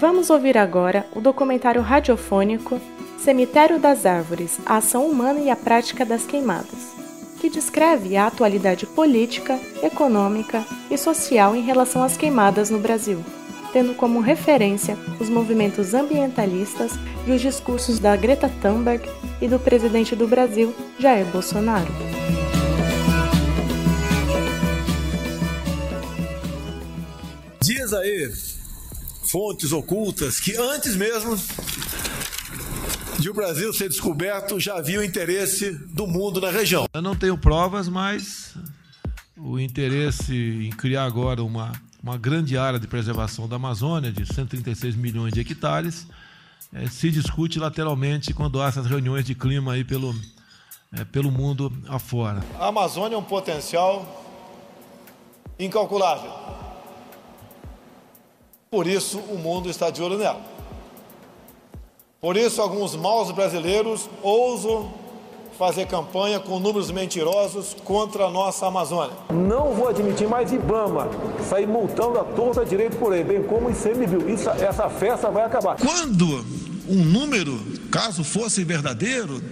Vamos ouvir agora o documentário radiofônico Cemitério das Árvores: A Ação Humana e a Prática das Queimadas, que descreve a atualidade política, econômica e social em relação às queimadas no Brasil, tendo como referência os movimentos ambientalistas e os discursos da Greta Thunberg e do presidente do Brasil, Jair Bolsonaro. Diz aí fontes ocultas que antes mesmo de o Brasil ser descoberto já havia o interesse do mundo na região. Eu não tenho provas, mas o interesse em criar agora uma, uma grande área de preservação da Amazônia, de 136 milhões de hectares, é, se discute lateralmente quando há essas reuniões de clima aí pelo, é, pelo mundo afora. A Amazônia é um potencial incalculável. Por isso o mundo está de olho nela. Por isso alguns maus brasileiros ousam fazer campanha com números mentirosos contra a nossa Amazônia. Não vou admitir mais Ibama sair multando a torta direito por aí, bem como o ICMBio. Isso, essa festa vai acabar. Quando um número, caso fosse verdadeiro,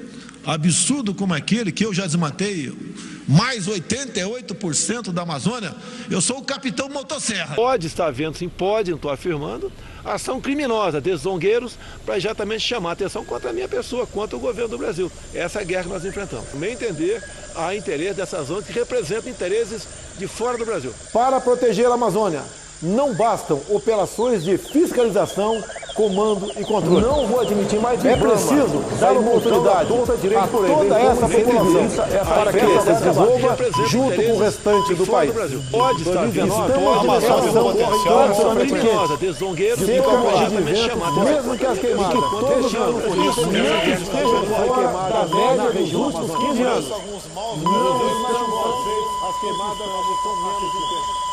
absurdo como aquele que eu já desmatei, mais 88% da Amazônia, eu sou o capitão motosserra. Pode estar vendo, sim, pode, não estou afirmando, ação criminosa desses zongueiros para exatamente chamar a atenção contra a minha pessoa, contra o governo do Brasil. Essa é a guerra que nós enfrentamos. No meu entender, há interesse dessas zonas que representam interesses de fora do Brasil. Para proteger a Amazônia, não bastam operações de fiscalização, comando e controle. Não vou admitir mais É preciso dar uma oportunidade a toda essa população para que se desenvolva junto com o restante do país. Pode estar vendo. a Amazônia potencial criminosa, desongueiros e completamente mesmo que as queimadas. estejam por isso, mesmo que estejam queimadas na região últimos 15 anos. Não, as queimadas são menos intensas.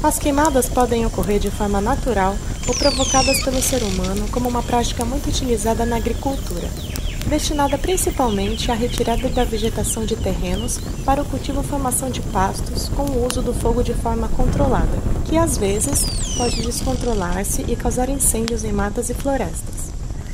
As queimadas podem ocorrer de forma natural ou provocadas pelo ser humano como uma prática muito utilizada na agricultura, destinada principalmente à retirada da vegetação de terrenos para o cultivo e formação de pastos com o uso do fogo de forma controlada, que às vezes pode descontrolar-se e causar incêndios em matas e florestas.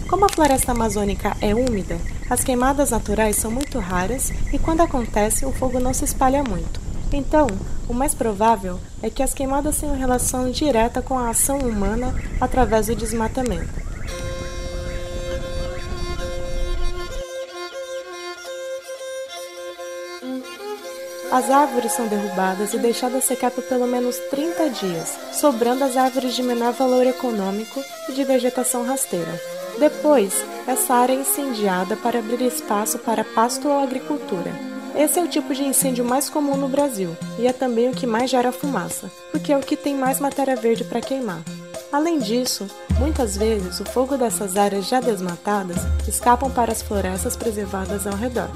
Como a floresta amazônica é úmida, as queimadas naturais são muito raras e quando acontece o fogo não se espalha muito. Então, o mais provável é que as queimadas tenham relação direta com a ação humana através do desmatamento. As árvores são derrubadas e deixadas secar por pelo menos 30 dias, sobrando as árvores de menor valor econômico e de vegetação rasteira. Depois, essa área é incendiada para abrir espaço para pasto ou agricultura. Esse é o tipo de incêndio mais comum no Brasil e é também o que mais gera fumaça, porque é o que tem mais matéria verde para queimar. Além disso, muitas vezes o fogo dessas áreas já desmatadas escapam para as florestas preservadas ao redor.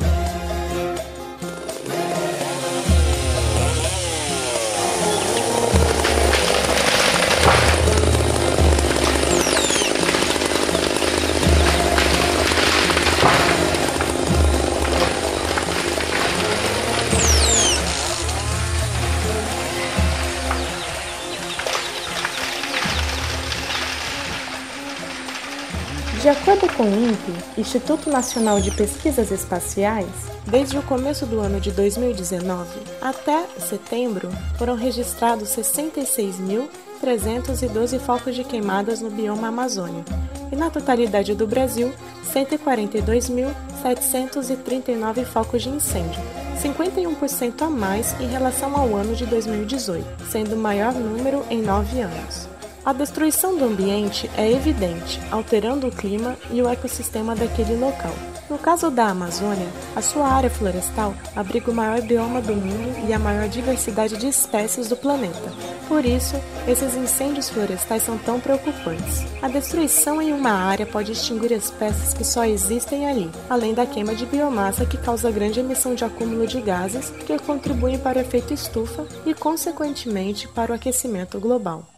Acordo com o INPE, Instituto Nacional de Pesquisas Espaciais, desde o começo do ano de 2019 até setembro foram registrados 66.312 focos de queimadas no bioma Amazônia e na totalidade do Brasil, 142.739 focos de incêndio, 51% a mais em relação ao ano de 2018, sendo o maior número em nove anos. A destruição do ambiente é evidente, alterando o clima e o ecossistema daquele local. No caso da Amazônia, a sua área florestal abriga o maior bioma do mundo e a maior diversidade de espécies do planeta. Por isso, esses incêndios florestais são tão preocupantes. A destruição em uma área pode extinguir espécies que só existem ali, além da queima de biomassa que causa grande emissão de acúmulo de gases que contribuem para o efeito estufa e, consequentemente, para o aquecimento global.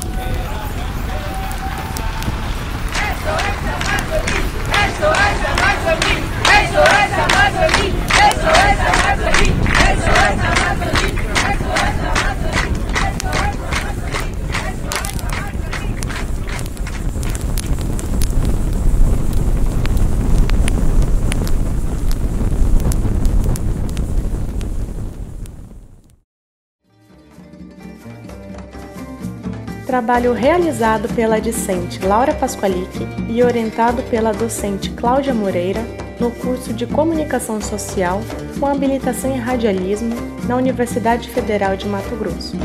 Trabalho realizado pela discente Laura Pasqualic e orientado pela docente Cláudia Moreira no curso de Comunicação Social com habilitação em Radialismo na Universidade Federal de Mato Grosso.